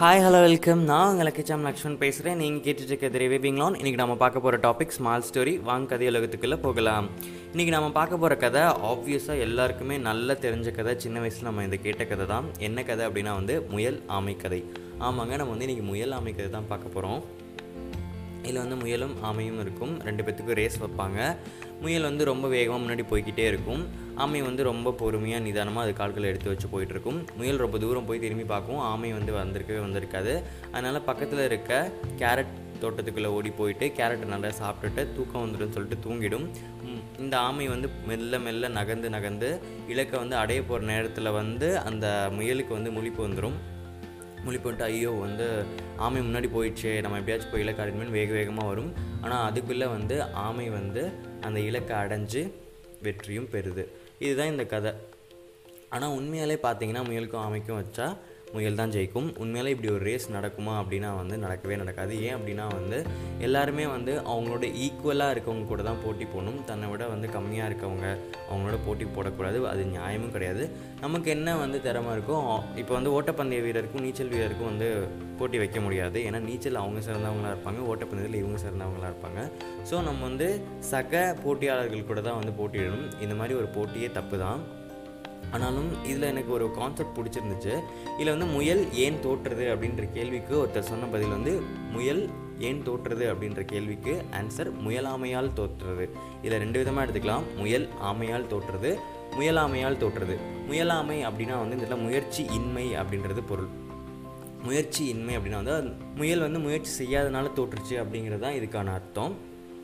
Hi hello welcome நான் உங்கள் லக்கிச்சாம் லக்ஷ்மன் பேசுகிறேன் நீங்கள் கேட்டுட்டு இருக்கிறது ரிவைவிங் இன்றைக்கி நம்ம பார்க்க போகிற டாபிக் ஸ்மால் ஸ்டோரி வாங்க கதை உலகத்துக்குள்ளே போகலாம். இன்றைக்கி நம்ம பார்க்க போகிற கதை ஆப்வியஸாக எல்லாருக்குமே நல்லா தெரிஞ்ச கதை. சின்ன வயசில் நம்ம இந்த கேட்ட கதை தான். என்ன கதை அப்படின்னா வந்து முயல் ஆமை கதை. ஆமாங்க நம்ம வந்து இன்றைக்கி முயல் ஆமை கதை தான் பார்க்க போகிறோம் இதில் வந்து முயலும் ஆமையும் இருக்கும். ரெண்டு பேத்துக்கும் ரேஸ் வைப்பாங்க. முயல் வந்து ரொம்ப வேகமாக முன்னாடி போய்கிட்டே இருக்கும். ஆமை வந்து ரொம்ப பொறுமையாக நிதானமாக அது கால்களை எடுத்து வச்சு போயிட்டுருக்கும். முயல் ரொம்ப தூரம் போய் திரும்பி பார்க்கும் ஆமை வந்து வந்திருக்கவே வந்திருக்காது. அதனால் பக்கத்தில் இருக்க கேரட் தோட்டத்துக்குள்ளே ஓடி போயிட்டு கேரட்டை நல்லா சாப்பிட்டுட்டு தூக்கம் வந்துடும் சொல்லிட்டு தூங்கிடும். இந்த ஆமை வந்து மெல்ல மெல்ல நகர்ந்து நகர்ந்து இலக்கை வந்து அடைய போகிற நேரத்தில் வந்து அந்த முயலுக்கு வந்து முழிப்பு வந்துடும் முழிப்பு வந்துட்டு ஐயோ வந்து ஆமை முன்னாடி போயிடுச்சே நம்ம எப்படியாச்சும் போய் இலக்கை அடையணும்னு வேக வேகமாக வரும். ஆனால் அதுக்குள்ளே வந்து ஆமை வந்து அந்த இலக்கை அடைஞ்சு வெற்றியும் பெறுது. இதுதான் இந்த கதை. ஆனால் உண்மையாலே பார்த்தீங்கன்னா முயலுக்கும் அமைக்கும் வச்சா முயல் தான் ஜெயிக்கும். உண்மையாலே இப்படி ஒரு ரேஸ் நடக்குமா அப்படின்னா வந்து நடக்கவே நடக்காது. ஏன் அப்படின்னா வந்து எல்லாருமே வந்து அவங்களோட ஈக்குவலாக இருக்கவங்க கூட தான் போட்டி போடணும். தன்னை விட வந்து கம்மியாக இருக்கவங்க அவங்களோட போட்டி போடக்கூடாது. அது நியாயமும் கிடையாது. நமக்கு என்ன வந்து திறமை இருக்கோ இப்போ வந்து ஓட்டப்பந்தய வீரருக்கும் நீச்சல் வீரருக்கும் வந்து போட்டி வைக்க முடியாது. ஏன்னா நீச்சல் அவங்க சிறந்தவங்களா இருப்பாங்க. ஓட்டப்பந்தயத்தில் இவங்க சிறந்தவங்களா இருப்பாங்க. ஸோ நம்ம வந்து சக போட்டியாளர்கள் கூட தான் வந்து போட்டியிடணும். இந்த மாதிரி ஒரு போட்டியே தப்பு தான் ஆனாலும் இதில் எனக்கு ஒரு கான்செப்ட் பிடிச்சிருந்துச்சு. இதில் வந்து முயல் ஏன் தோற்றுறது அப்படின்ற கேள்விக்கு ஒருத்தர் சொன்ன பதில் வந்து முயல் ஏன் தோற்றுறது அப்படின்ற கேள்விக்கு ஆன்சர் முயலாமையால் தோற்றுறது இதில் ரெண்டு விதமாக எடுத்துக்கலாம். முயல் ஆமையால் தோற்றுறது முயலாமையால் தோற்றுறது முயலாமை அப்படின்னா வந்து இதில் முயற்சி இன்மை அப்படின்றது பொருள். முயற்சி இன்மை அப்படின்னா வந்து முயல் வந்து முயற்சி செய்யாதனால தோற்றுச்சு அப்படிங்கிறது தான் இதுக்கான அர்த்தம்.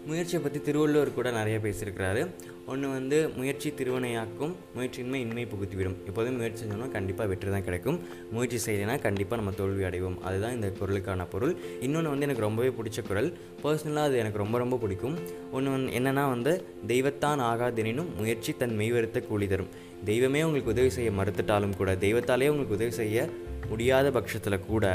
முயற்சியை பற்றி திருவள்ளுவர் கூட நிறைய பேசியிருக்கிறாரு. ஒன்று வந்து முயற்சி திருவினையாக்கும் முயற்சியின்மை இன்மை புகுத்திவிடும். எப்போதும் முயற்சி செஞ்சோம்னா கண்டிப்பாக வெற்றி தான் கிடைக்கும். முயற்சி செய்யலைன்னா கண்டிப்பாக நம்ம தோல்வி அடைவோம். அதுதான் இந்த குரலுக்கான பொருள். இன்னொன்று வந்து எனக்கு ரொம்பவே பிடிச்ச குரல். பர்சனலாக அது எனக்கு ரொம்ப ரொம்ப பிடிக்கும். ஒன்று வந்து என்னென்னா வந்து தெய்வத்தான் ஆகாதெனினும் முயற்சி தன் மெய்வருத்த கூலி தரும். தெய்வமே உங்களுக்கு உதவி செய்ய மறுத்துட்டாலும் கூட தெய்வத்தாலே உங்களுக்கு உதவி செய்ய முடியாத பட்சத்தில் கூட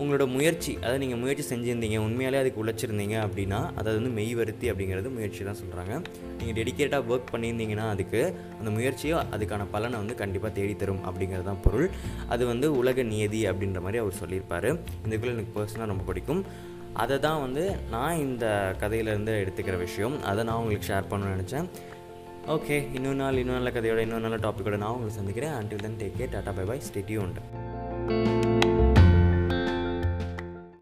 உங்களோட முயற்சி அதாவது நீங்கள் முயற்சி செஞ்சுருந்தீங்க உண்மையாலே அதுக்கு உழைச்சிருந்தீங்க அப்படின்னா அதாவது வந்து மெய் வருத்தி அப்படிங்கிறது முயற்சி தான் சொல்கிறாங்க நீங்கள் டெடிக்கேட்டாக ஒர்க் பண்ணியிருந்தீங்கன்னா அதுக்கு அந்த முயற்சியோ அதுக்கான பலனை வந்து கண்டிப்பாக தேடித்தரும் அப்படிங்கிறது தான் பொருள். அது வந்து உலக நியதி அப்படின்ற மாதிரி அவர் சொல்லியிருப்பார். இந்த குரல் எனக்கு பர்சனலாக ரொம்ப பிடிக்கும். அதை தான் வந்து நான் இந்த கதையிலேருந்து எடுத்துக்கிற விஷயம். அதை நான் உங்களுக்கு ஷேர் பண்ணணும்னு நினச்சேன். ஓகே இன்னொரு நாள் இன்னொரு நல்ல கதையோட இன்னொரு நல்ல டாப்பிக்கோட நான் உங்களை சந்திக்கிறேன். Until then take care tata bye bye stay tuned உண்டு